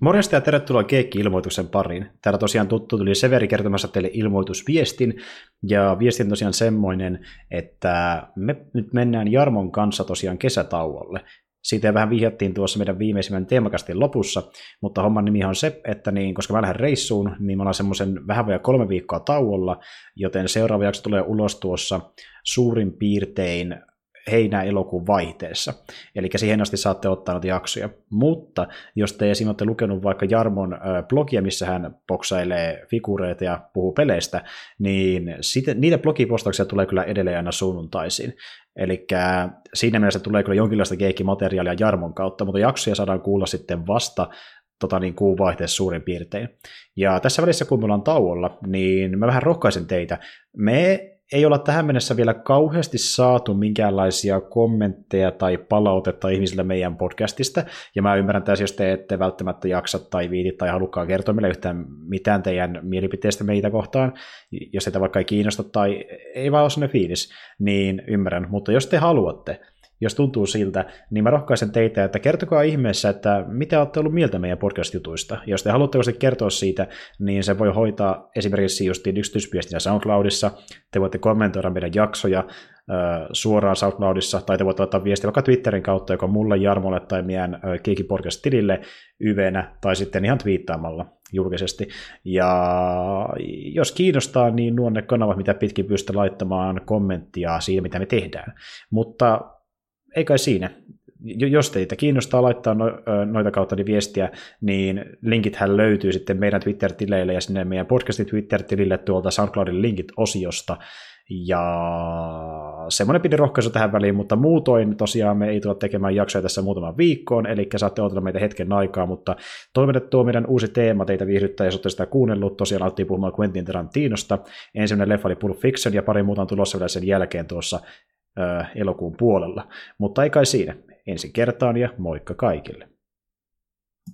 Morjesta ja tervetuloa Keekki-ilmoituksen pariin. Täällä tosiaan tuttu tuli Severi kertomassa teille ilmoitusviestin, ja viestin tosiaan semmoinen, että me nyt mennään Jarmon kanssa tosiaan kesätauolle. Siitä vähän vihjattiin tuossa meidän viimeisimmän teemakastin lopussa, mutta homman nimi on se, että niin, koska mä lähden reissuun, niin mä olen semmoisen vähän vajaa kolme viikkoa tauolla, joten seuraava jakso tulee ulos tuossa suurin piirtein heinä-elokuun vaihteessa. Eli siihen asti saatte ottaa noita jaksoja. Mutta jos te esim. olette lukenut vaikka Jarmon blogia, missä hän boksailee figureita ja puhuu peleistä, niin siitä, niitä blogipostauksia tulee kyllä edelleen aina sunnuntaisin. Eli siinä mielessä tulee kyllä jonkinlaista geekkimateriaalia Jarmon kautta, mutta jaksoja saadaan kuulla sitten vasta tota niin, kuun vaihteessa suurin piirtein. Ja tässä välissä, kun me ollaan tauolla, niin mä vähän rohkaisen teitä. Me ei olla tähän mennessä vielä kauheasti saatu minkäänlaisia kommentteja tai palautetta ihmisille meidän podcastista, ja mä ymmärrän tässä, jos te ette välttämättä jaksa tai viiti tai halukkaan kertoa meille yhtään mitään teidän mielipiteistä meitä kohtaan, jos teitä vaikka ei kiinnosta tai ei vaan ole sellainen fiilis, niin ymmärrän, mutta jos te haluatte, jos tuntuu siltä, niin mä rohkaisen teitä, että kertokaa ihmeessä, että mitä olette ollut mieltä meidän podcast-jutuista. Jos te haluatte kertoa siitä, niin se voi hoitaa esimerkiksi just yksityisviestinä SoundCloudissa, te voitte kommentoida meidän jaksoja suoraan SoundCloudissa, tai te voitte ottaa viestiä vaikka Twitterin kautta, joka mulle, Jarmolle tai meidän Keiki Podcast-tilille yvenä, tai sitten ihan twiittaamalla julkisesti. Ja jos kiinnostaa, niin nuo ne kanavat, mitä pitkin pystyy laittamaan kommenttia siitä, mitä me tehdään. Mutta ei kai siinä. Jos teitä kiinnostaa laittaa no, noita kautta niin viestiä, niin linkithän löytyy sitten meidän Twitter-tileille ja sinne meidän podcastin Twitter-tilille tuolta SoundCloudin linkit-osiosta. Ja semmoinen pidi rohkaisu tähän väliin, mutta muutoin tosiaan me ei tule tekemään jaksoja tässä muutaman viikkoon, eli saatte odotella meitä hetken aikaa, mutta toivon, että tuo meidän uusi teema teitä viihdyttää, jos olette sitä kuunnellut. Tosiaan alettiin puhumaan Quentin Tarantinosta. Ensimmäinen leffa oli Pulp Fiction ja pari muuta on tulossa vielä sen jälkeen tuossa elokuun puolella. Mutta ei kai siinä. Ensi kertaan ja moikka kaikille.